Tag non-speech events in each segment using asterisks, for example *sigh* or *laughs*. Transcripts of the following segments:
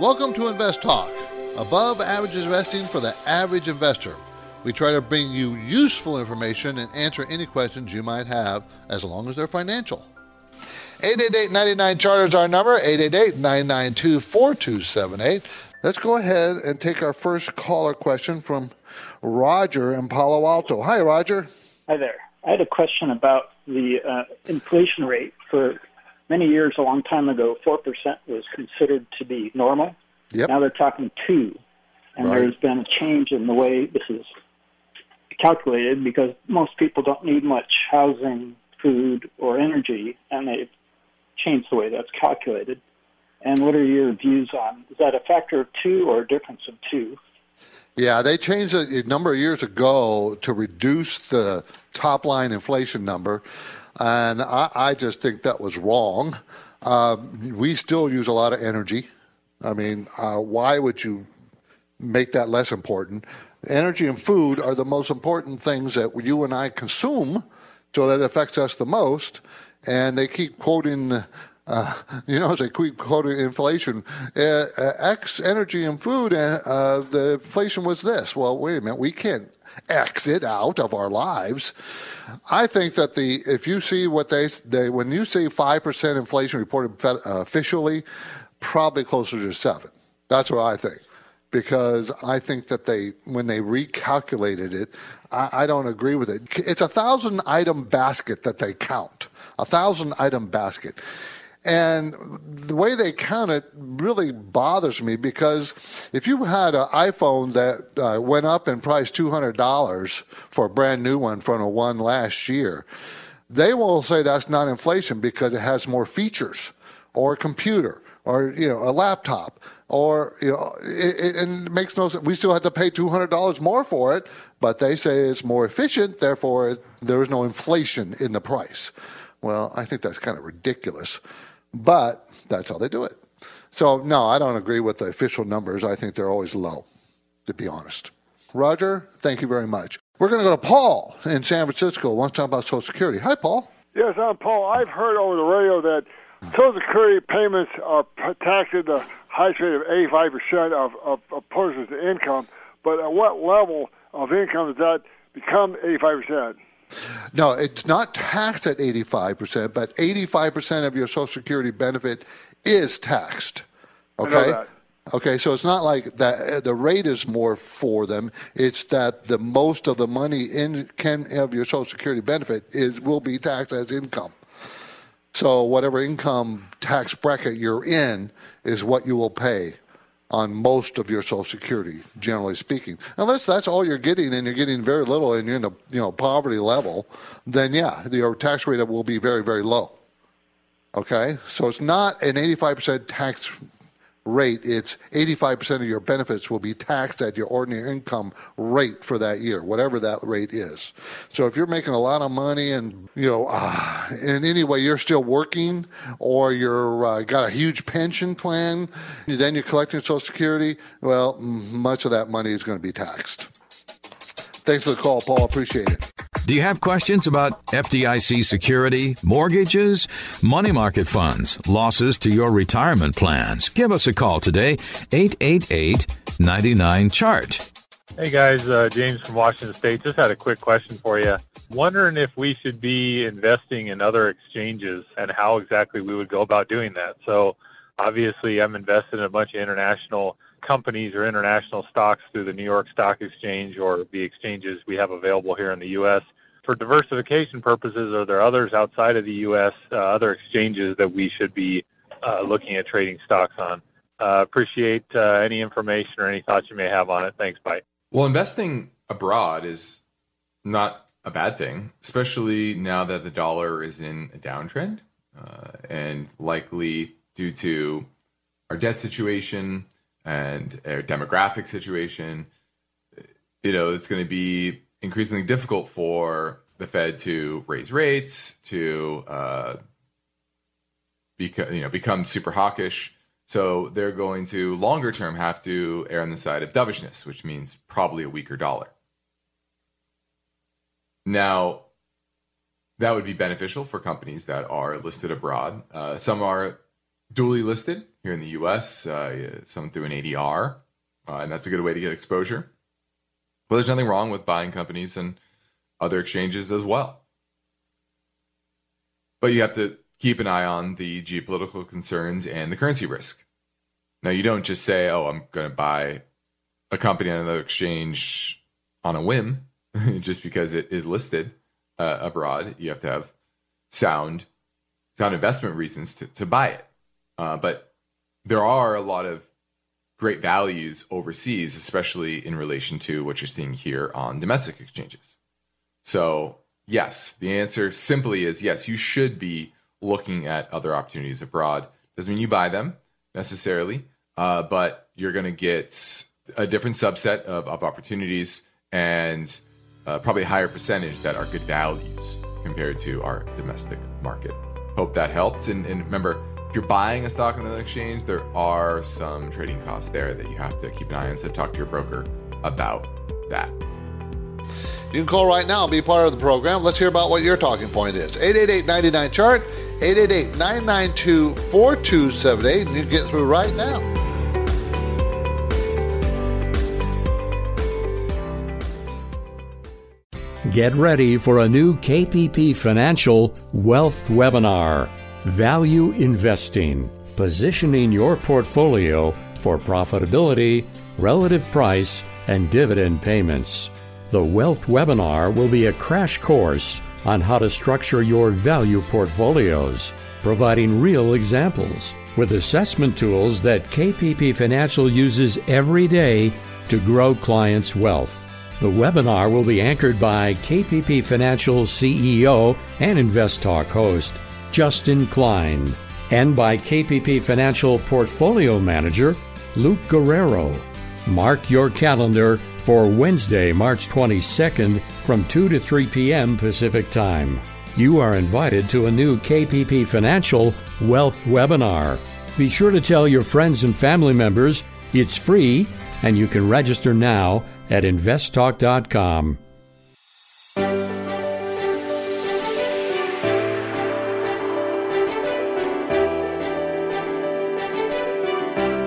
Welcome to Invest Talk, above average investing for the average investor. We try to bring you useful information and answer any questions you might have as long as they're financial. 888-99 Charter is our number, 888-992-4278. Let's go ahead and take our first caller question from Roger in Palo Alto. Hi, Roger. Hi there. I had a question about the uh, inflation rate. For many years, a long time ago, 4% was considered to be normal. Yep. Now they're talking 2 And Right. there's been a change in the way this is calculated because most people don't need much housing, food, or energy, and they've changed the way that's calculated. And what are your views on is that a factor of two or a difference of two? Yeah, they changed it a number of years ago to reduce the top line inflation number, and I, I just think that was wrong. Um, we still use a lot of energy. I mean, uh, why would you make that less important? Energy and food are the most important things that you and I consume, so that affects us the most. And they keep quoting, uh, *laughs* you know, they keep quoting inflation. Uh, uh, X energy and food, and uh, the inflation was this. Well, wait a minute, we can't X it out of our lives. I think that the if you see what they they when you see five percent inflation reported fed, uh, officially, probably closer to seven. That's what I think because I think that they, when they recalculated it, I, I don't agree with it. It's a thousand item basket that they count, a thousand item basket. And the way they count it really bothers me because if you had an iPhone that uh, went up in price $200 for a brand new one from a one last year, they will say that's not inflation because it has more features or a computer or you know a laptop or you know it, it, it makes no sense. We still have to pay two hundred dollars more for it, but they say it's more efficient. Therefore, there is no inflation in the price. Well, I think that's kind of ridiculous, but that's how they do it. So no, I don't agree with the official numbers. I think they're always low, to be honest. Roger, thank you very much. We're going to go to Paul in San Francisco. Wants to talk about Social Security. Hi, Paul. Yes, I'm Paul. I've heard over the radio that Social Security payments are taxed at the highest rate of 85% of, of a person's income, but at what level of income does that become 85%? No, it's not taxed at 85%, but 85% of your Social Security benefit is taxed. know Okay? that. Okay, so it's not like that uh, the rate is more for them. It's that the most of the money in can of your Social Security benefit is will be taxed as income. So whatever income tax bracket you're in is what you will pay on most of your Social Security, generally speaking. Unless that's all you're getting and you're getting very little and you're in a you know poverty level, then yeah, your tax rate will be very very low. Okay, so it's not an 85% tax rate. It's 85% of your benefits will be taxed at your ordinary income rate for that year, whatever that rate is. So if you're making a lot of money and you know uh, in any way you're still working or you're uh, got a huge pension plan, then you're collecting Social Security. Well, much of that money is going to be taxed. Thanks for the call, Paul. Appreciate it. Do you have questions about FDIC security, mortgages, money market funds, losses to your retirement plans? Give us a call today, 888 99 Chart. Hey guys, uh, James from Washington State. Just had a quick question for you. Wondering if we should be investing in other exchanges and how exactly we would go about doing that. So Obviously, I'm invested in a bunch of international companies or international stocks through the New York Stock Exchange or the exchanges we have available here in the U.S. For diversification purposes, are there others outside of the U.S., uh, other exchanges that we should be uh, looking at trading stocks on? Uh, appreciate uh, any information or any thoughts you may have on it. Thanks. Bye. Well, investing abroad is not a bad thing, especially now that the dollar is in a downtrend uh, and likely due to our debt situation and our demographic situation. You know, it's going to be increasingly difficult for the Fed to raise rates, to uh, become, you know, become super hawkish. So they're going to longer term have to err on the side of dovishness, which means probably a weaker dollar. Now, that would be beneficial for companies that are listed abroad. Uh, some are dually listed here in the US, uh, some through an ADR, uh, and that's a good way to get exposure. But there's nothing wrong with buying companies and other exchanges as well. But you have to keep an eye on the geopolitical concerns and the currency risk. Now, you don't just say, oh, I'm going to buy a company on another exchange on a whim *laughs* just because it is listed uh, abroad. You have to have sound, sound investment reasons to, to buy it. Uh, but there are a lot of great values overseas, especially in relation to what you're seeing here on domestic exchanges. So, yes, the answer simply is yes, you should be looking at other opportunities abroad. Doesn't mean you buy them necessarily, uh, but you're going to get a different subset of, of opportunities and uh, probably a higher percentage that are good values compared to our domestic market. Hope that helped. And, and remember, you're buying a stock on an exchange, there are some trading costs there that you have to keep an eye on. So talk to your broker about that. You can call right now and be part of the program. Let's hear about what your talking point is. 888 chart 888 992 4278, and you get through right now. Get ready for a new KPP Financial Wealth Webinar. Value Investing, positioning your portfolio for profitability, relative price, and dividend payments. The Wealth Webinar will be a crash course on how to structure your value portfolios, providing real examples with assessment tools that KPP Financial uses every day to grow clients' wealth. The webinar will be anchored by KPP Financial CEO and Invest Talk host Justin Klein, and by KPP Financial Portfolio Manager Luke Guerrero. Mark your calendar for Wednesday, March 22nd from 2 to 3 p.m. Pacific Time. You are invited to a new KPP Financial Wealth webinar. Be sure to tell your friends and family members it's free and you can register now at investtalk.com.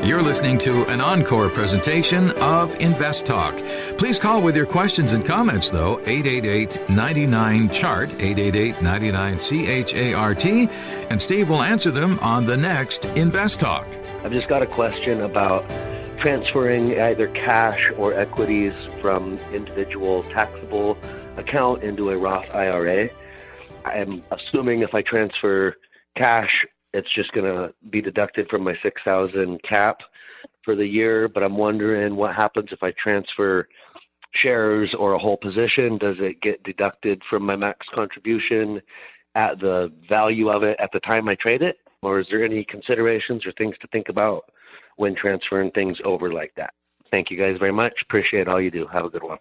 You're listening to an encore presentation of Invest Talk. Please call with your questions and comments, though, 888 99 Chart, 888 99 CHART, and Steve will answer them on the next Invest Talk. I've just got a question about transferring either cash or equities from individual taxable account into a Roth IRA. I'm assuming if I transfer cash it's just going to be deducted from my 6000 cap for the year but i'm wondering what happens if i transfer shares or a whole position. Does it get deducted from my max contribution at the value of it at the time i trade it? Or is there any considerations or things to think about when transferring things over like that? Thank you guys very much. Appreciate all you do. Have a good one.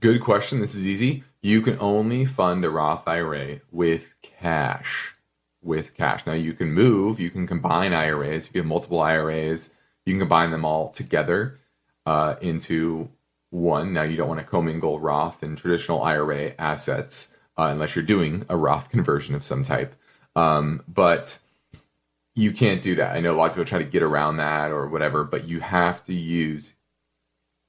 Good question. This is easy. You can only fund a roth ira with cash with cash. Now you can move, you can combine IRAs. If you have multiple IRAs, you can combine them all together uh, into one. Now you don't want to commingle Roth and traditional IRA assets uh, unless you're doing a Roth conversion of some type. Um, but you can't do that. I know a lot of people try to get around that or whatever, but you have to use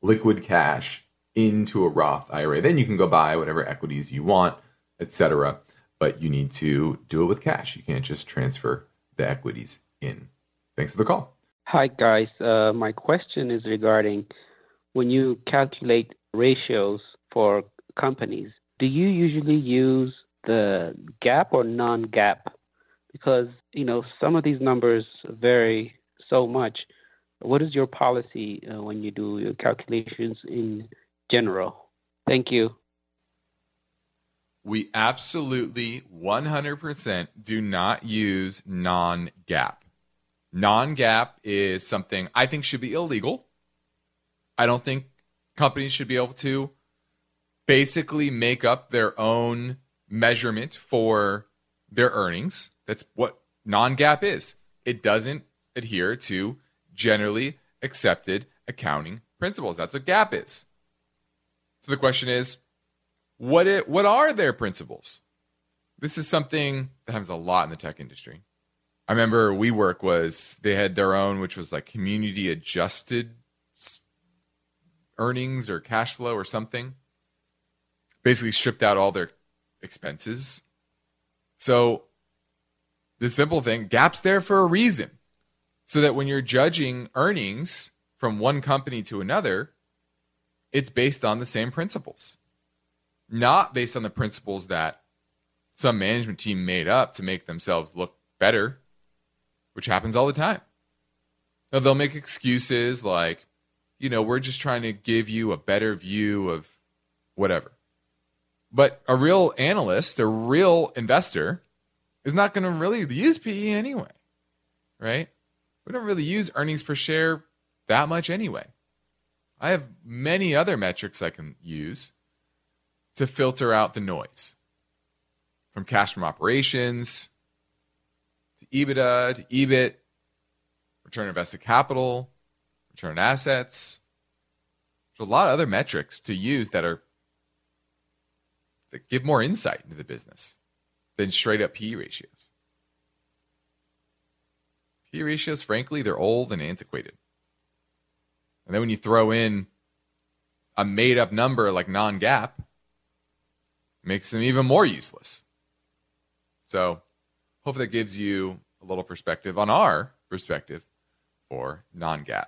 liquid cash into a Roth IRA. Then you can go buy whatever equities you want, etc but you need to do it with cash. You can't just transfer the equities in. Thanks for the call. Hi, guys. Uh, my question is regarding when you calculate ratios for companies, do you usually use the GAAP or non GAAP? Because, you know, some of these numbers vary so much. What is your policy uh, when you do your calculations in general? Thank you. We absolutely 100% do not use non GAAP. Non GAAP is something I think should be illegal. I don't think companies should be able to basically make up their own measurement for their earnings. That's what non GAAP is. It doesn't adhere to generally accepted accounting principles. That's what GAAP is. So the question is, what it, what are their principles? This is something that happens a lot in the tech industry. I remember WeWork was they had their own, which was like community adjusted earnings or cash flow or something. Basically stripped out all their expenses. So the simple thing, GAAP's there for a reason. So that when you're judging earnings from one company to another, it's based on the same principles not based on the principles that some management team made up to make themselves look better, which happens all the time. Now, they'll make excuses like, you know, we're just trying to give you a better view of whatever. But a real analyst, a real investor, is not going to really use PE anyway, right? We don't really use earnings per share that much anyway. I have many other metrics I can use to filter out the noise from cash from operations to EBITDA to EBIT, return on invested capital, return on assets. There's a lot of other metrics to use that are that give more insight into the business than straight up PE ratios. PE ratios, frankly, they're old and antiquated. And then when you throw in a made up number like non GAAP, makes them even more useless. So, hopefully, that gives you a little perspective on our perspective for non GAAP.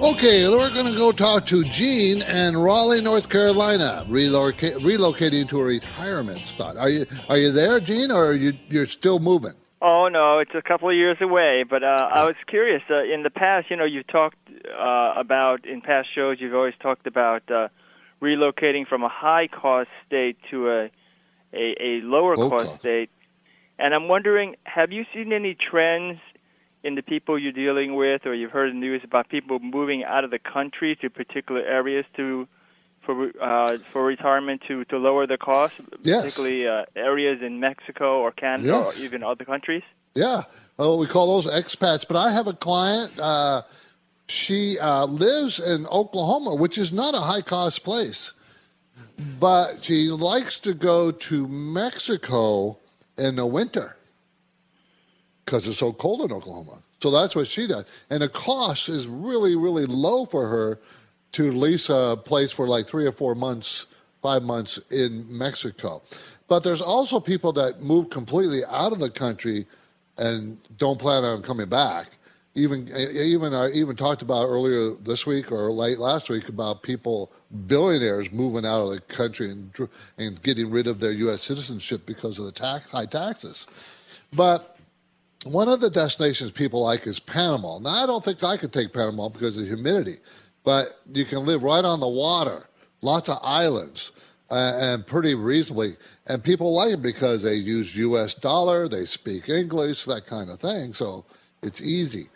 Okay, we're going to go talk to Gene in Raleigh, North Carolina, reloca- relocating to a retirement spot. Are you are you there, Gene, or are you you're still moving? Oh no, it's a couple of years away. But uh, I was curious. Uh, in the past, you know, you've talked uh, about in past shows. You've always talked about uh, relocating from a high cost state to a a, a lower Low cost cost. state. And I'm wondering, have you seen any trends in the people you're dealing with, or you've heard the news about people moving out of the country to particular areas to for uh, for retirement to to lower the cost, Yes. particularly uh, areas in Mexico or Canada Yes. or even other countries? Yeah, oh, we call those expats. But I have a client. Uh, she uh, lives in Oklahoma, which is not a high cost place, but she likes to go to Mexico in the winter because it's so cold in Oklahoma. So that's what she does, and the cost is really, really low for her to lease a place for like three or four months, five months in Mexico. But there's also people that move completely out of the country and don't plan on coming back. Even even I even talked about earlier this week or late last week about people billionaires moving out of the country and and getting rid of their U.S. citizenship because of the tax high taxes. But one of the destinations people like is Panama. Now, I don't think I could take Panama because of humidity, but you can live right on the water, lots of islands, uh, and pretty reasonably. And people like it because they use U.S. dollar, they speak English, that kind of thing. So it's easy.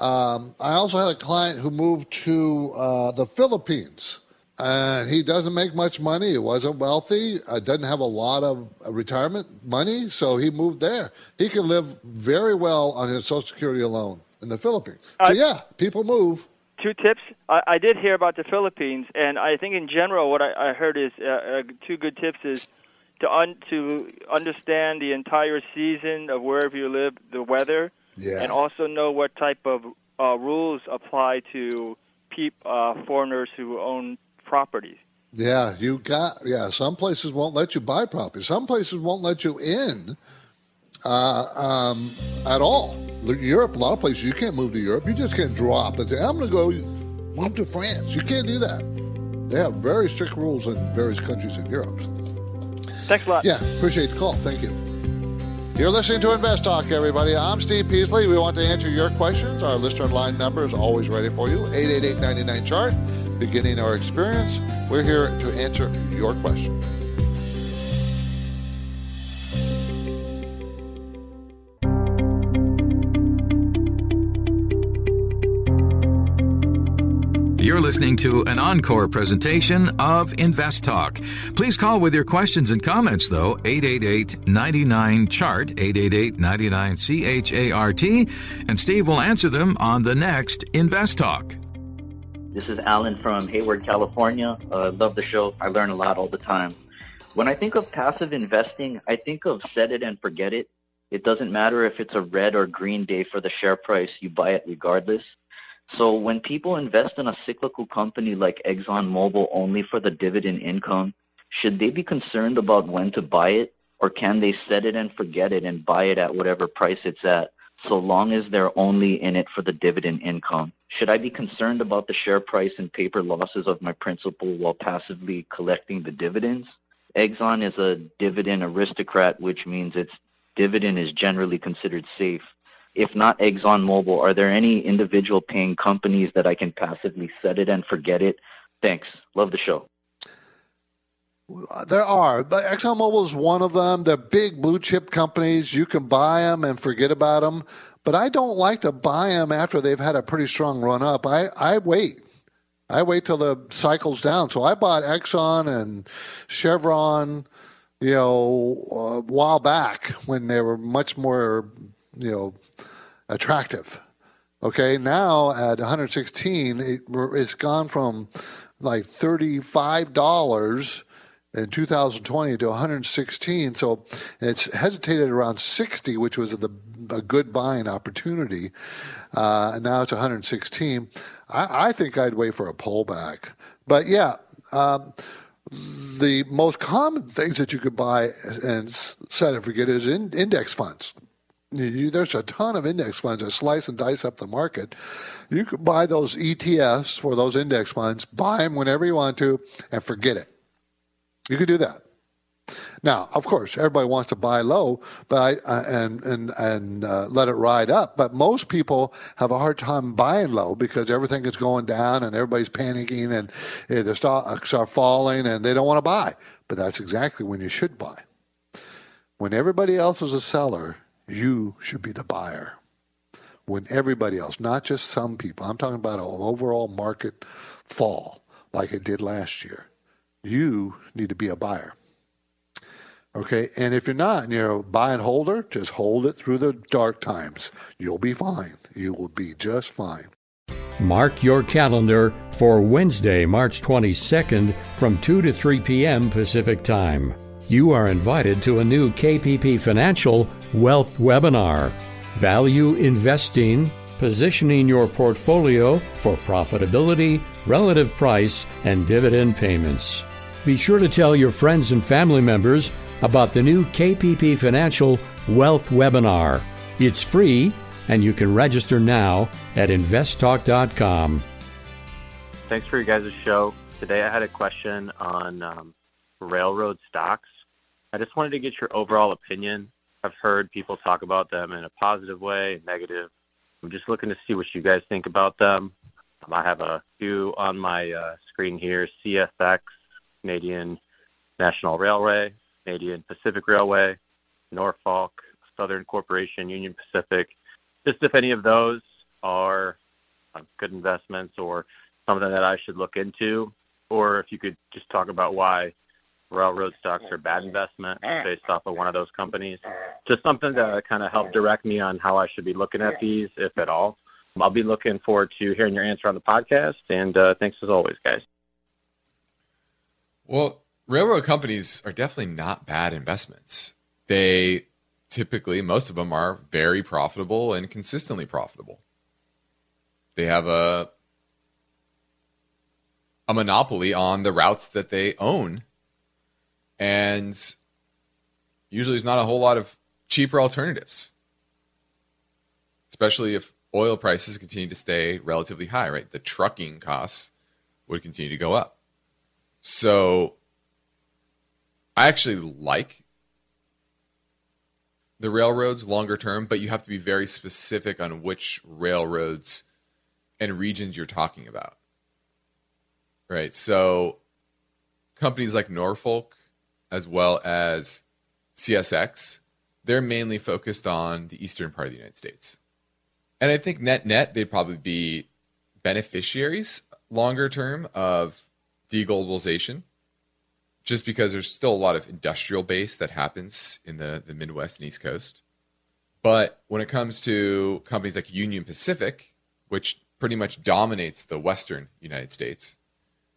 Um, I also had a client who moved to uh, the Philippines. And he doesn't make much money. He wasn't wealthy. Uh, doesn't have a lot of uh, retirement money, so he moved there. He can live very well on his Social Security alone. in the Philippines. So yeah, people move. Two tips. I, I did hear about the Philippines, and I think in general, what I, I heard is uh, uh, two good tips is to un, to understand the entire season of wherever you live, the weather, Yeah. and also know what type of uh, rules apply to peop, uh, foreigners who own properties. Yeah, you got yeah. Some places won't let you buy property. Some places won't let you in uh, um, at all. Europe, a lot of places you can't move to Europe. You just can't drop and say, "I'm going to go move to France." You can't do that. They have very strict rules in various countries in Europe. Thanks a lot. Yeah, appreciate the call. Thank you. You're listening to Invest Talk, everybody. I'm Steve Peasley. We want to answer your questions. Our listener line number is always ready for you 888 99 chart. Beginning our experience, we're here to answer your question. You're listening to an encore presentation of Invest Talk. Please call with your questions and comments, though, 888 99 Chart, 888 99 C H A R T, and Steve will answer them on the next Invest Talk. This is Alan from Hayward, California. Uh, love the show. I learn a lot all the time. When I think of passive investing, I think of set it and forget it. It doesn't matter if it's a red or green day for the share price, you buy it regardless. So when people invest in a cyclical company like ExxonMobil only for the dividend income, should they be concerned about when to buy it? Or can they set it and forget it and buy it at whatever price it's at, so long as they're only in it for the dividend income? Should I be concerned about the share price and paper losses of my principal while passively collecting the dividends? Exxon is a dividend aristocrat, which means its dividend is generally considered safe. If not ExxonMobil, are there any individual paying companies that I can passively set it and forget it? Thanks. Love the show. There are, but ExxonMobil is one of them. They're big blue chip companies. You can buy them and forget about them. But I don't like to buy them after they've had a pretty strong run up. I, I wait. I wait till the cycle's down. So I bought Exxon and Chevron, you know, a while back when they were much more, you know, attractive. Okay, now at 116, it, it's gone from like $35 in 2020 to 116. So it's hesitated around 60, which was the, a good buying opportunity. Uh, and now it's 116. I, I think I'd wait for a pullback. But yeah, um, the most common things that you could buy and set and forget is in, index funds. You, there's a ton of index funds that slice and dice up the market. You could buy those ETFs for those index funds, buy them whenever you want to, and forget it. You could do that. Now, of course, everybody wants to buy low, but I, uh, and and and uh, let it ride up. But most people have a hard time buying low because everything is going down and everybody's panicking and uh, the stocks are falling and they don't want to buy. But that's exactly when you should buy. When everybody else is a seller, you should be the buyer. When everybody else, not just some people, I'm talking about an overall market fall like it did last year. You need to be a buyer. Okay, and if you're not and you're a buy and holder, just hold it through the dark times. You'll be fine. You will be just fine. Mark your calendar for Wednesday, March 22nd from 2 to 3 p.m. Pacific Time. You are invited to a new KPP Financial Wealth Webinar Value Investing, Positioning Your Portfolio for Profitability, Relative Price, and Dividend Payments. Be sure to tell your friends and family members about the new KPP Financial Wealth Webinar. It's free and you can register now at investtalk.com. Thanks for your guys' show. Today I had a question on um, railroad stocks. I just wanted to get your overall opinion. I've heard people talk about them in a positive way, negative. I'm just looking to see what you guys think about them. Um, I have a few on my uh, screen here CSX, Canadian National Railway, Canadian Pacific Railway, Norfolk, Southern Corporation, Union Pacific. Just if any of those are uh, good investments or something that I should look into, or if you could just talk about why railroad stocks are bad investment based off of one of those companies. Just something to kind of help direct me on how I should be looking at these, if at all. I'll be looking forward to hearing your answer on the podcast. And uh, thanks as always, guys. Well, railroad companies are definitely not bad investments. They typically, most of them are very profitable and consistently profitable. They have a a monopoly on the routes that they own. And usually there's not a whole lot of cheaper alternatives. Especially if oil prices continue to stay relatively high, right? The trucking costs would continue to go up. So I actually like the railroads longer term, but you have to be very specific on which railroads and regions you're talking about. Right. So companies like Norfolk, as well as CSX, they're mainly focused on the eastern part of the United States. And I think net net, they'd probably be beneficiaries longer term of deglobalization, just because there's still a lot of industrial base that happens in the, the Midwest and East Coast. But when it comes to companies like Union Pacific, which pretty much dominates the Western United States,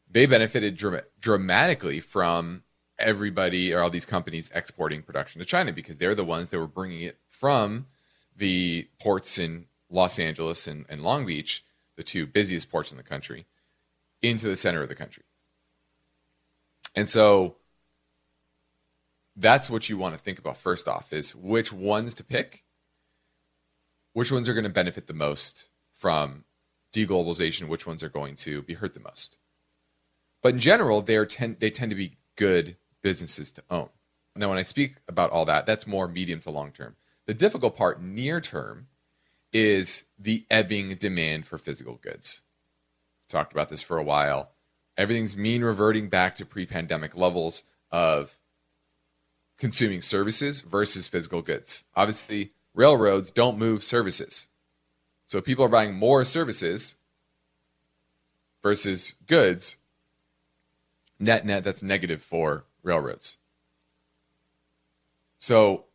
they benefited dra- dramatically from everybody or all these companies exporting production to China because they're the ones that were bringing it from the ports in Los Angeles and, and Long Beach, the two busiest ports in the country, into the center of the country. And so that's what you want to think about first off is which ones to pick, which ones are going to benefit the most from deglobalization, which ones are going to be hurt the most. But in general, they tend they tend to be good businesses to own. Now, when I speak about all that, that's more medium to long term. The difficult part near term is the ebbing demand for physical goods. Talked about this for a while. Everything's mean reverting back to pre pandemic levels of consuming services versus physical goods. Obviously, railroads don't move services. So people are buying more services versus goods net net that's negative for railroads. So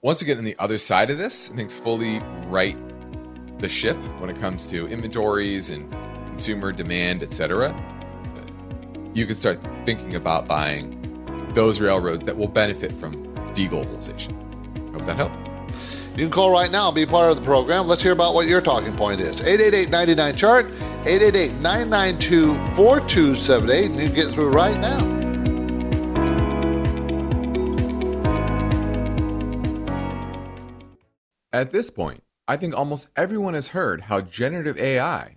once we get on the other side of this things fully right the ship when it comes to inventories and consumer demand, etc., you can start thinking about buying those railroads that will benefit from deglobalization. Hope that helped. You can call right now and be part of the program. Let's hear about what your talking point is. 888 chart 888 992 4278, and you can get through right now. At this point, I think almost everyone has heard how generative AI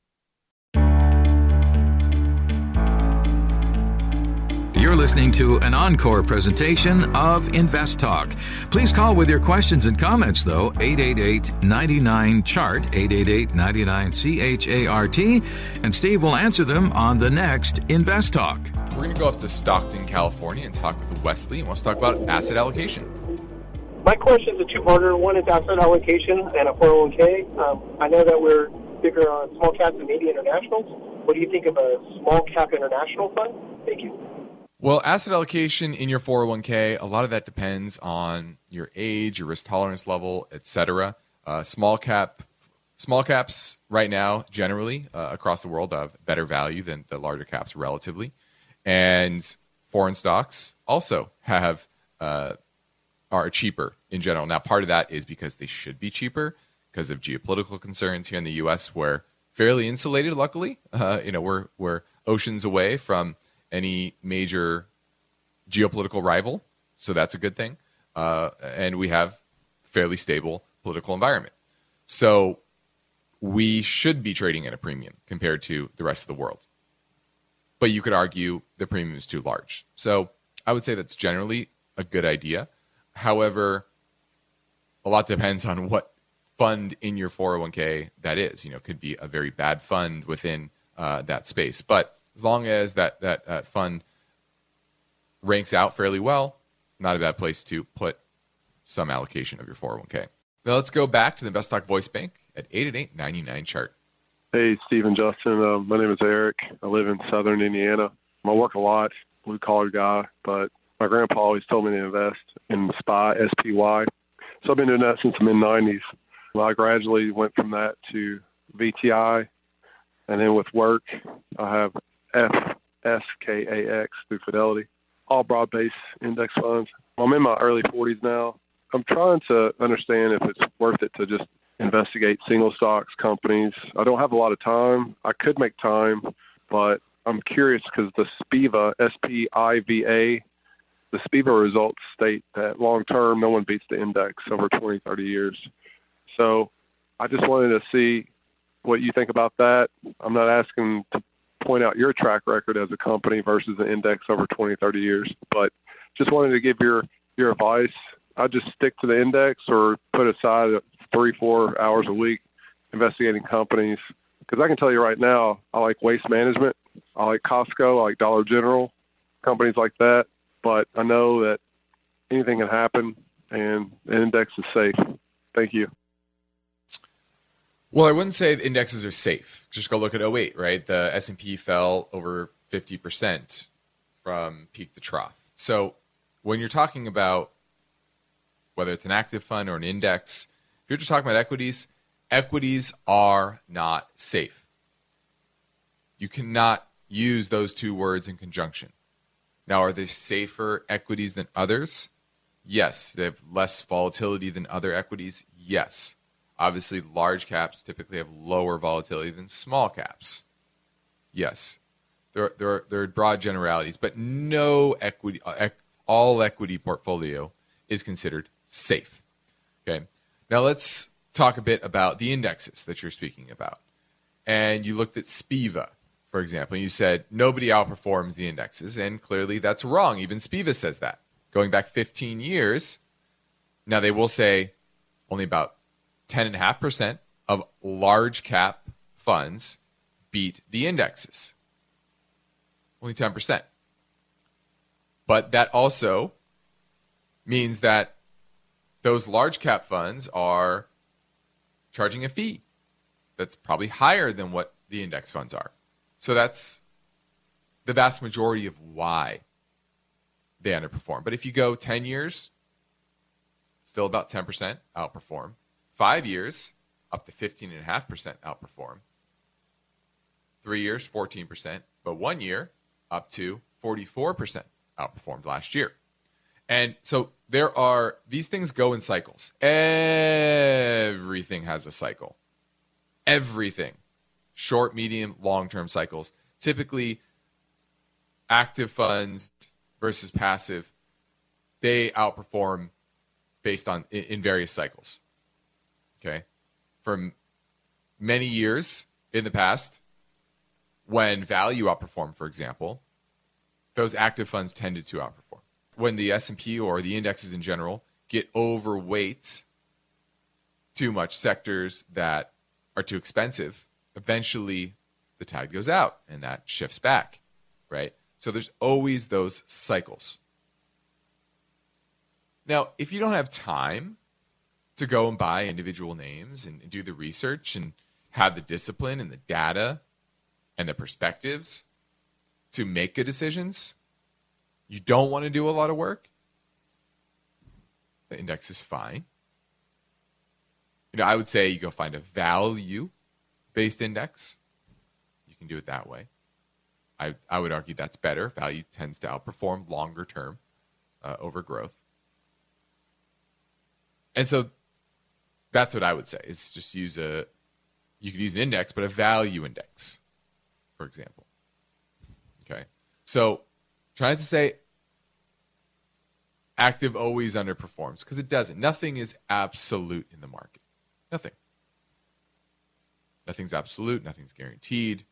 You're listening to an encore presentation of Invest Talk. Please call with your questions and comments, though, 888 99 Chart, 888 99 CHART, and Steve will answer them on the next Invest Talk. We're going to go up to Stockton, California, and talk with Wesley, and let's talk about asset allocation. My question is a two-parter. One is asset allocation and a 401k. Um, I know that we're bigger on small caps and maybe internationals. what do you think of a small cap international fund? Thank you. Well, asset allocation in your 401k, a lot of that depends on your age, your risk tolerance level, etc. Uh, small cap, small caps right now, generally uh, across the world, have better value than the larger caps relatively, and foreign stocks also have uh, are cheaper in general. Now, part of that is because they should be cheaper because of geopolitical concerns here in the U.S. We're fairly insulated, luckily. Uh, you know, we're we're oceans away from any major geopolitical rival, so that's a good thing. Uh, and we have fairly stable political environment, so we should be trading at a premium compared to the rest of the world. But you could argue the premium is too large. So I would say that's generally a good idea. However, a lot depends on what fund in your 401k that is. You know, could be a very bad fund within uh, that space. But as long as that, that, that fund ranks out fairly well, not a bad place to put some allocation of your 401k. Now let's go back to the InvestTalk Voice Bank at 888 chart. Hey, Stephen Justin. Uh, my name is Eric. I live in southern Indiana. I work a lot, blue collar guy, but my grandpa always told me to invest in SPY, SPY. So I've been doing that since the mid 90s. Well, I gradually went from that to VTI, and then with work, I have FSKAX through Fidelity, all broad based index funds. I'm in my early 40s now. I'm trying to understand if it's worth it to just investigate single stocks companies. I don't have a lot of time. I could make time, but I'm curious because the SPIVA, S P I V A, the SPIVA results state that long term, no one beats the index over 20, 30 years. So I just wanted to see what you think about that. I'm not asking to point out your track record as a company versus the index over 20, 30 years, but just wanted to give your your advice. I just stick to the index or put aside three, four hours a week investigating companies. Because I can tell you right now, I like waste management. I like Costco. I like Dollar General, companies like that. But I know that anything can happen, and the index is safe. Thank you. Well, I wouldn't say indexes are safe. Just go look at 08, right? The S&P fell over 50% from peak to trough. So when you're talking about whether it's an active fund or an index, if you're just talking about equities, equities are not safe. You cannot use those two words in conjunction. Now, are there safer equities than others? Yes. They have less volatility than other equities? Yes. Obviously, large caps typically have lower volatility than small caps. Yes, there, there, are, there are broad generalities, but no equity, uh, all equity portfolio is considered safe. Okay, now let's talk a bit about the indexes that you're speaking about. And you looked at SPIVA, for example, and you said nobody outperforms the indexes, and clearly that's wrong. Even SPIVA says that. Going back 15 years, now they will say only about 10.5% of large cap funds beat the indexes. Only 10%. But that also means that those large cap funds are charging a fee that's probably higher than what the index funds are. So that's the vast majority of why they underperform. But if you go 10 years, still about 10% outperform. Five years, up to 15.5% outperform. Three years, 14%. But one year, up to 44% outperformed last year. And so there are, these things go in cycles. Everything has a cycle. Everything. Short, medium, long term cycles. Typically, active funds versus passive, they outperform based on in various cycles okay, for many years in the past, when value outperformed, for example, those active funds tended to outperform. When the S&P or the indexes in general get overweight too much sectors that are too expensive, eventually the tide goes out and that shifts back, right? So there's always those cycles. Now, if you don't have time to go and buy individual names and, do the research and have the discipline and the data and the perspectives to make good decisions, you don't want to do a lot of work, the index is fine. You know, I would say you go find a value based index. You can do it that way. I, I would argue that's better. Value tends to outperform longer term uh, over growth. And so that's what I would say is just use a, you could use an index, but a value index, for example. Okay. So trying to say active always underperforms because it doesn't. Nothing is absolute in the market. Nothing. Nothing's absolute, nothing's guaranteed.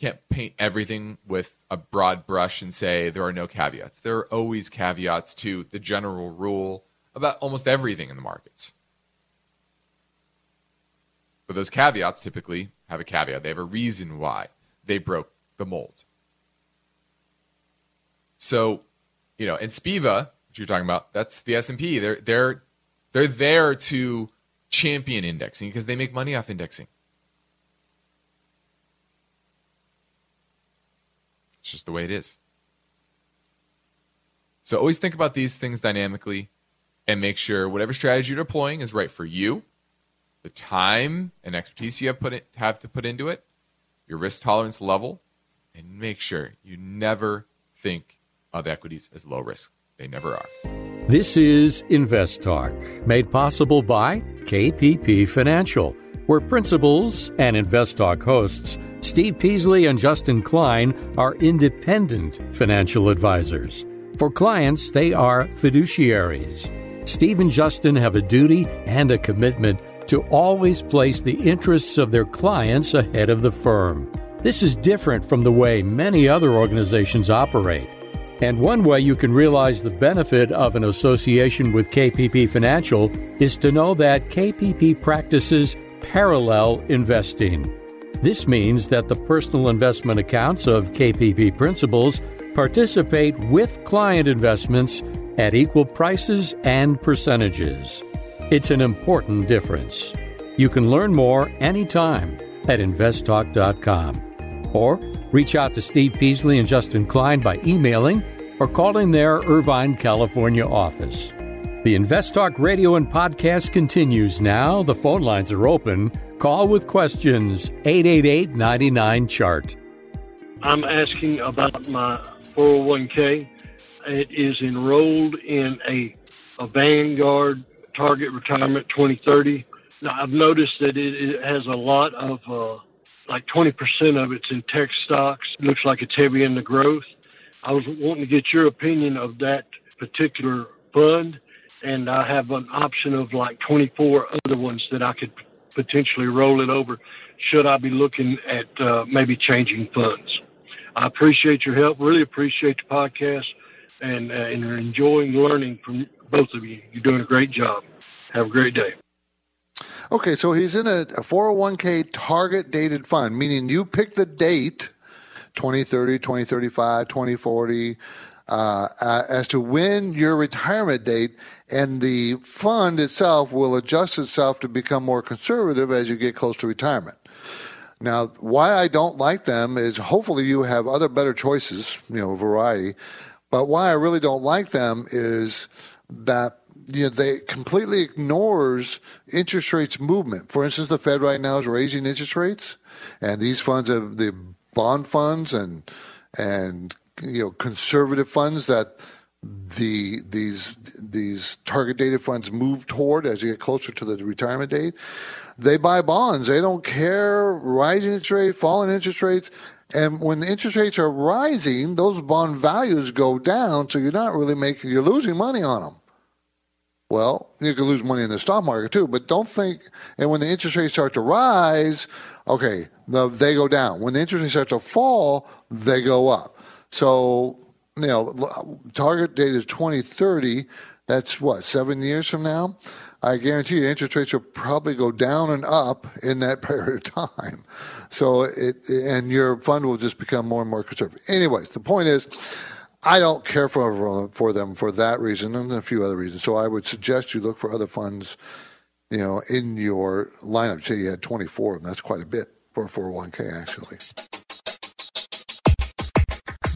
Can't paint everything with a broad brush and say there are no caveats. There are always caveats to the general rule about almost everything in the markets. But those caveats typically have a caveat. They have a reason why they broke the mold. So, you know, and Spiva, which you're talking about, that's the S&P. They're they're they're there to champion indexing because they make money off indexing. It's just the way it is. So always think about these things dynamically and make sure whatever strategy you're deploying is right for you, the time and expertise you have put have to put into it, your risk tolerance level, and make sure you never think of equities as low risk. They never are. This is Invest Talk, made possible by KPP Financial, where principals and Invest Talk hosts Steve Peasley and Justin Klein are independent financial advisors. For clients, they are fiduciaries. Steve and Justin have a duty and a commitment to always place the interests of their clients ahead of the firm. This is different from the way many other organizations operate. And one way you can realize the benefit of an association with KPP Financial is to know that KPP practices parallel investing. This means that the personal investment accounts of KPP principals participate with client investments at equal prices and percentages. It's an important difference. You can learn more anytime at investtalk.com or reach out to Steve Peasley and Justin Klein by emailing or calling their Irvine, California office. The Invest Talk radio and podcast continues now. The phone lines are open. Call with questions 888 99 Chart. I'm asking about my 401k. It is enrolled in a, a Vanguard Target Retirement 2030. Now, I've noticed that it, it has a lot of, uh, like 20% of it's in tech stocks. It looks like it's heavy in the growth. I was wanting to get your opinion of that particular fund, and I have an option of like 24 other ones that I could potentially roll it over. Should I be looking at uh, maybe changing funds? I appreciate your help. Really appreciate the podcast, and uh, and enjoying learning from both of you. You're doing a great job. Have a great day. Okay, so he's in a, a 401k target dated fund, meaning you pick the date 2030, 2035, 2040, uh, as to when your retirement date, and the fund itself will adjust itself to become more conservative as you get close to retirement. Now, why I don't like them is hopefully you have other better choices, you know, variety. But why I really don't like them is that you know, they completely ignores interest rates movement. For instance, the Fed right now is raising interest rates, and these funds have the bond funds and and you know conservative funds that the these these target dated funds move toward as you get closer to the retirement date. They buy bonds. They don't care rising interest rate, falling interest rates. And when interest rates are rising, those bond values go down, so you're not really making, you're losing money on them. Well, you can lose money in the stock market too, but don't think, and when the interest rates start to rise, okay, the, they go down. When the interest rates start to fall, they go up. So, you know, target date is 2030. That's what, seven years from now? I guarantee you interest rates will probably go down and up in that *laughs* period of time. So it, and your fund will just become more and more conservative. Anyways, the point is, I don't care for for them for that reason and a few other reasons. So I would suggest you look for other funds, you know, in your lineup. Say you had 24 of them. That's quite a bit. for a 401k, actually.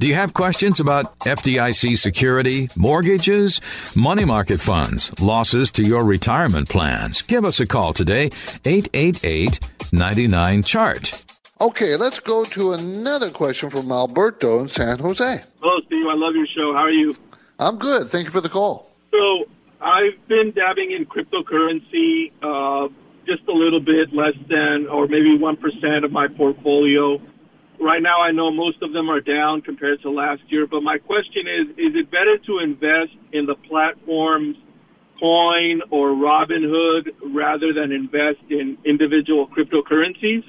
Do you have questions about FDIC security, mortgages, money market funds, losses to your retirement plans? Give us a call today, 888 99 Chart. Okay, let's go to another question from Alberto in San Jose. Hello, Steve. I love your show. How are you? I'm good. Thank you for the call. So, I've been dabbing in cryptocurrency, uh, just a little bit less than, or maybe 1% of my portfolio. Right now, I know most of them are down compared to last year, but my question is is it better to invest in the platforms Coin or Robinhood rather than invest in individual cryptocurrencies?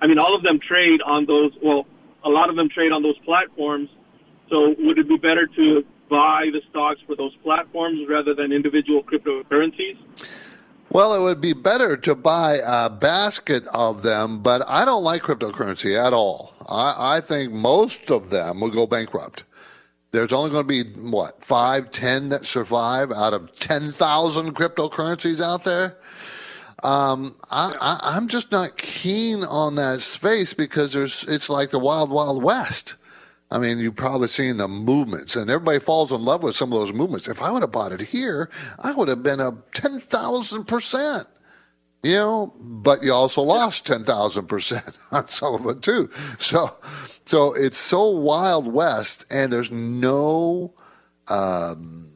I mean, all of them trade on those, well, a lot of them trade on those platforms. So would it be better to buy the stocks for those platforms rather than individual cryptocurrencies? Well, it would be better to buy a basket of them, but I don't like cryptocurrency at all. I, I think most of them will go bankrupt. There's only going to be, what, five, ten that survive out of 10,000 cryptocurrencies out there? Um, I, am just not keen on that space because there's it's like the wild, wild west. I mean, you've probably seen the movements, and everybody falls in love with some of those movements. If I would have bought it here, I would have been a 10,000%. You know, but you also lost 10,000% *laughs* on some of it too. So, so it's so wild west, and there's no, um,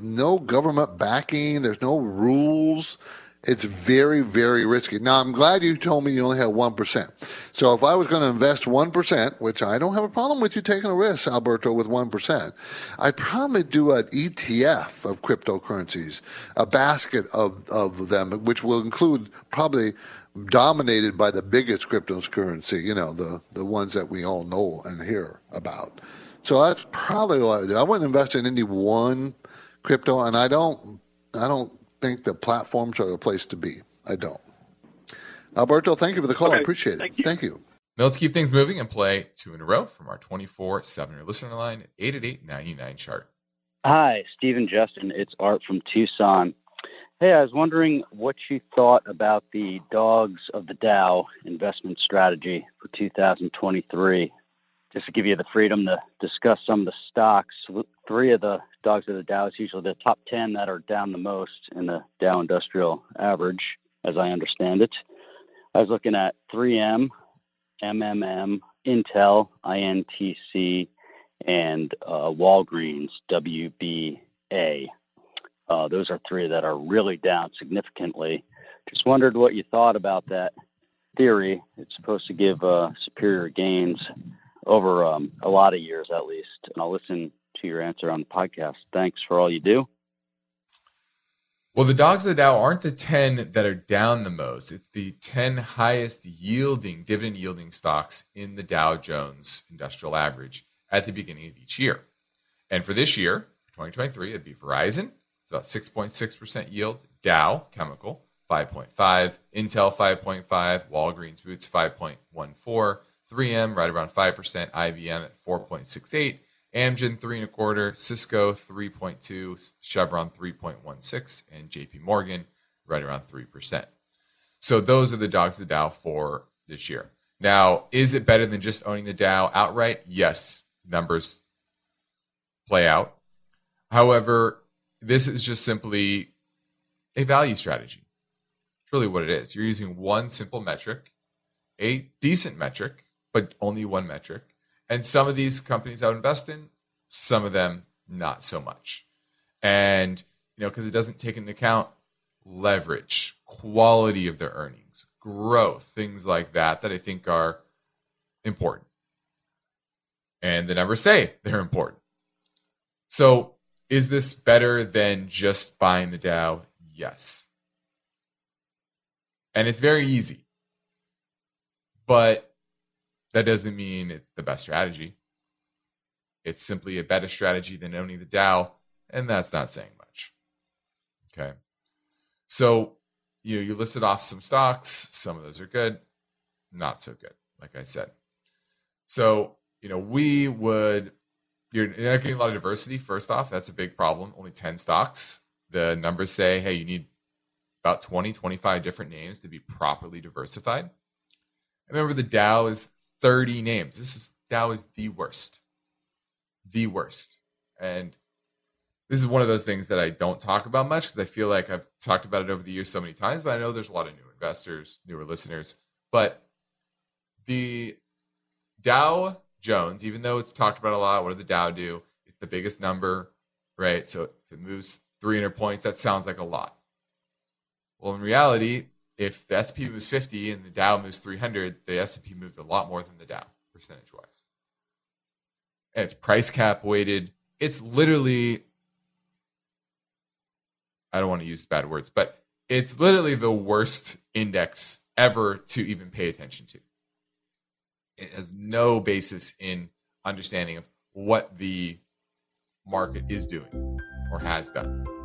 no government backing, there's no rules. It's very, very risky. Now, I'm glad you told me you only have 1%. So if I was going to invest 1%, which I don't have a problem with you taking a risk, Alberto, with 1%, I'd probably do an ETF of cryptocurrencies, a basket of, of them, which will include probably dominated by the biggest cryptocurrency, you know, the, the ones that we all know and hear about. So that's probably what I do. I wouldn't invest in any one crypto, and I don't, I don't think the platforms are the place to be. I don't. Alberto, thank you for the call. Okay, I appreciate it. Thank you. Thank you. Now let's keep things moving and play two in a row from our 24 7 listener line, 888 99 chart. Hi, Stephen Justin. It's Art from Tucson. Hey, I was wondering what you thought about the Dogs of the Dow investment strategy for 2023 just to give you the freedom to discuss some of the stocks. Three of the dogs of the Dow is usually the top 10 that are down the most in the Dow Industrial Average, as I understand it. I was looking at 3M, MMM, Intel, INTC, and uh, Walgreens, WBA. Uh, those are three that are really down significantly. Just wondered what you thought about that theory. It's supposed to give uh, superior gains over um, a lot of years at least. And I'll listen to your answer on the podcast. Thanks for all you do. Well, the dogs of the Dow aren't the 10 that are down the most. It's the 10 highest yielding, dividend yielding stocks in the Dow Jones Industrial Average at the beginning of each year. And for this year, 2023, it'd be Verizon, it's about 6.6% yield, Dow Chemical, 5.5, Intel 5.5, Walgreens Boots 5.14, 3M right around 5%, IBM at 4.68, Amgen three and a quarter, Cisco 3.2, Chevron 3.16, and JP Morgan right around 3%. So those are the dogs of the Dow for this year. Now, is it better than just owning the Dow outright? Yes, numbers play out. However, this is just simply a value strategy. It's really what it is. You're using one simple metric, a decent metric, but only one metric. And some of these companies I would invest in, some of them not so much. And, you know, because it doesn't take into account leverage, quality of their earnings, growth, things like that, that I think are important. And the numbers say they're important. So, is this better than just buying the Dow? Yes. And it's very easy. But that doesn't mean it's the best strategy. It's simply a better strategy than owning the Dow, and that's not saying much. Okay. So, you know, you listed off some stocks. Some of those are good, not so good, like I said. So, you know, we would, you're not getting a lot of diversity. First off, that's a big problem. Only 10 stocks. The numbers say, hey, you need about 20, 25 different names to be properly diversified. remember the Dow is 30 names. This is Dow is the worst. The worst. And this is one of those things that I don't talk about much because I feel like I've talked about it over the years so many times, but I know there's a lot of new investors, newer listeners. But the Dow Jones, even though it's talked about a lot, what did the Dow do? It's the biggest number, right? So if it moves 300 points, that sounds like a lot. Well, in reality, if the S&P moves 50 and the Dow moves 300, the S&P moves a lot more than the Dow percentage wise. And it's price cap weighted. It's literally I don't want to use bad words, but it's literally the worst index ever to even pay attention to. It has no basis in understanding of what the market is doing or has done.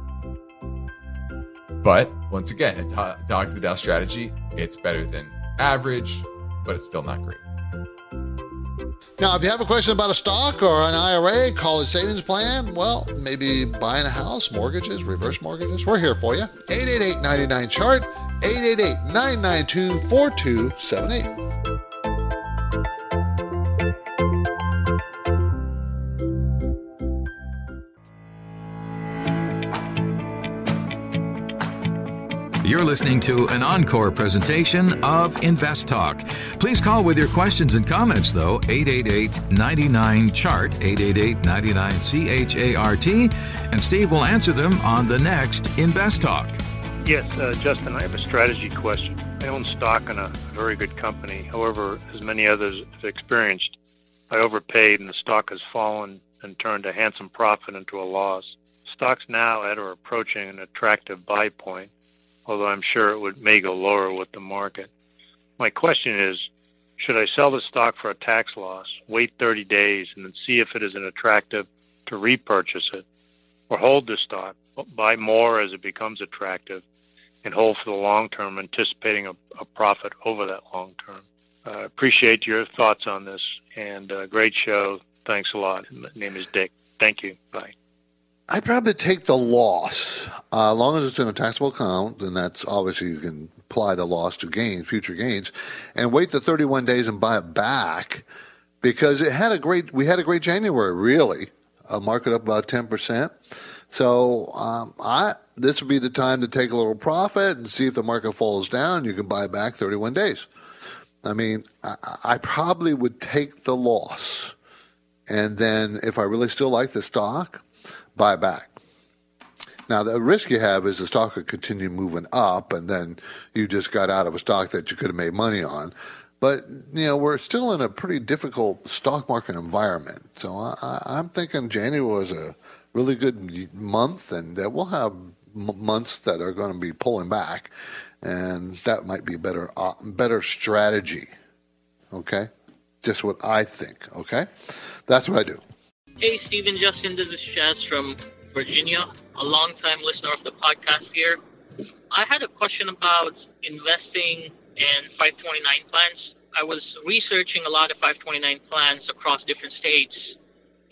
But once again, a dogs the Dow strategy, it's better than average, but it's still not great. Now, if you have a question about a stock or an IRA, college savings plan, well, maybe buying a house, mortgages, reverse mortgages, we're here for you. 888 99 chart, 888 992 4278. You're listening to an encore presentation of Invest Talk. Please call with your questions and comments, though, 888 99 Chart, 888 99 CHART, and Steve will answer them on the next Invest Talk. Yes, uh, Justin, I have a strategy question. I own stock in a very good company. However, as many others have experienced, I overpaid and the stock has fallen and turned a handsome profit into a loss. Stocks now at or approaching an attractive buy point although I'm sure it would may go lower with the market. My question is, should I sell the stock for a tax loss, wait 30 days, and then see if it is an attractive to repurchase it, or hold the stock, buy more as it becomes attractive, and hold for the long term, anticipating a, a profit over that long term? Uh, appreciate your thoughts on this, and uh, great show. Thanks a lot. My name is Dick. Thank you. Bye. I'd probably take the loss, uh, as long as it's in a taxable account. Then that's obviously you can apply the loss to gains, future gains, and wait the 31 days and buy it back because it had a great. We had a great January, really. A market up about 10 percent. So um, I this would be the time to take a little profit and see if the market falls down. You can buy back 31 days. I mean, I, I probably would take the loss, and then if I really still like the stock buy back. Now, the risk you have is the stock could continue moving up, and then you just got out of a stock that you could have made money on. But you know, we're still in a pretty difficult stock market environment. So I, am thinking January was a really good month, and that we'll have months that are going to be pulling back, and that might be a better uh, better strategy. Okay, just what I think. Okay, that's what I do. Hey, Stephen Justin, this is Shaz from Virginia, a long-time listener of the podcast here. I had a question about investing in 529 plans. I was researching a lot of 529 plans across different states,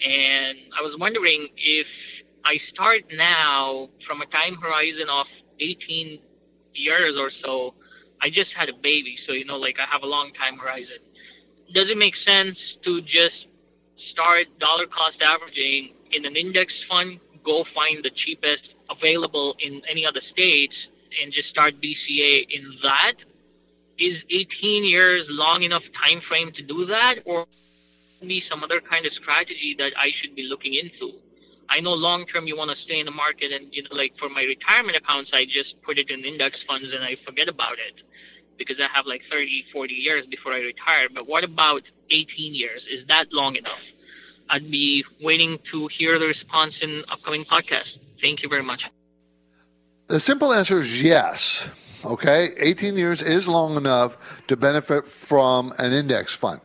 and I was wondering if I start now from a time horizon of 18 years or so. I just had a baby, so you know, like I have a long time horizon. Does it make sense to just start dollar cost averaging in an index fund, go find the cheapest available in any other states and just start DCA in that. Is 18 years long enough time frame to do that or be some other kind of strategy that I should be looking into? I know long term you want to stay in the market and you know like for my retirement accounts I just put it in index funds and I forget about it because I have like 30 40 years before I retire but what about 18 years is that long enough I'd be waiting to hear the response in upcoming podcast. Thank you very much. The simple answer is yes. Okay, 18 years is long enough to benefit from an index fund.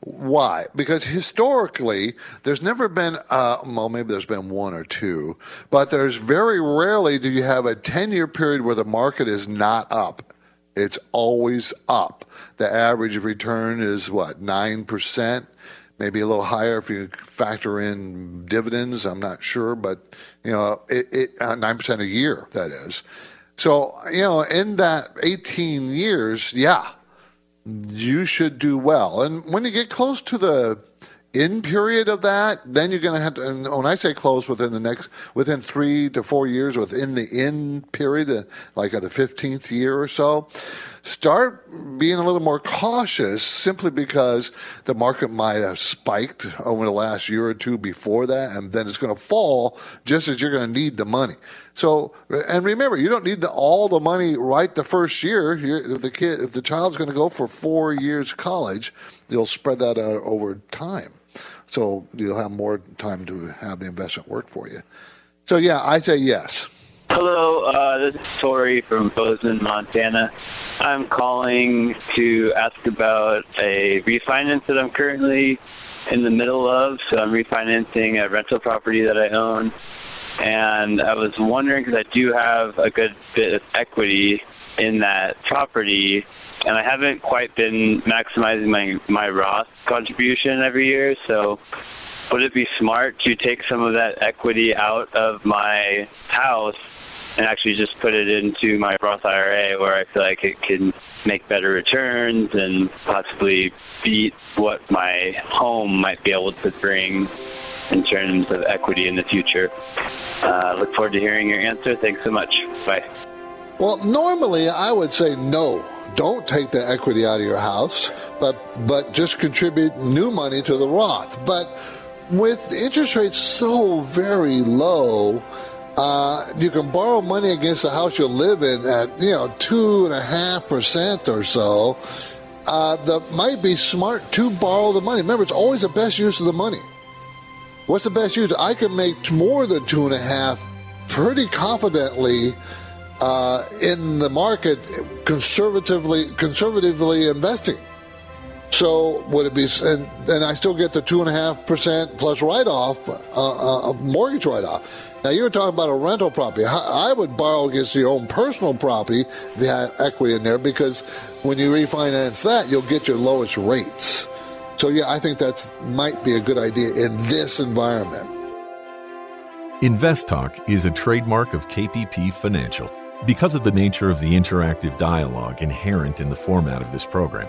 Why? Because historically, there's never been, uh, well, maybe there's been one or two, but there's very rarely do you have a 10 year period where the market is not up. It's always up. The average return is what, 9%? Maybe a little higher if you factor in dividends. I'm not sure, but you know, it, it uh, nine percent a year that is. So you know, in that 18 years, yeah, you should do well. And when you get close to the in period of that, then you're going to have to. And when I say close within the next, within three to four years, within the in period, uh, like at the 15th year or so, start being a little more cautious simply because the market might have spiked over the last year or two before that, and then it's going to fall just as you're going to need the money. So, and remember, you don't need the, all the money right the first year. If the kid, if the child's going to go for four years college, you'll spread that out over time. So you'll have more time to have the investment work for you. So yeah, I say yes. Hello, uh, this is Tori from Bozeman, Montana. I'm calling to ask about a refinance that I'm currently in the middle of. So I'm refinancing a rental property that I own. And I was wondering because I do have a good bit of equity in that property, and I haven't quite been maximizing my my Roth contribution every year. So, would it be smart to take some of that equity out of my house and actually just put it into my Roth IRA, where I feel like it can make better returns and possibly beat what my home might be able to bring in terms of equity in the future. Uh, look forward to hearing your answer. Thanks so much. Bye. Well, normally I would say no. Don't take the equity out of your house, but but just contribute new money to the Roth. But with interest rates so very low, uh, you can borrow money against the house you live in at you know two and a half percent or so. Uh, that might be smart to borrow the money. Remember, it's always the best use of the money. What's the best use? I can make more than two and a half pretty confidently uh, in the market, conservatively conservatively investing. So would it be? And, and I still get the two and a half percent plus write off, uh, uh, mortgage write off. Now you're talking about a rental property. I would borrow against your own personal property if you have equity in there because when you refinance that, you'll get your lowest rates. So yeah, I think that might be a good idea in this environment. Invest Talk is a trademark of KPP Financial. Because of the nature of the interactive dialogue inherent in the format of this program,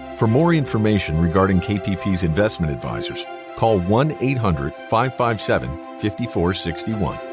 For more information regarding KPP's investment advisors, call 1 800 557 5461.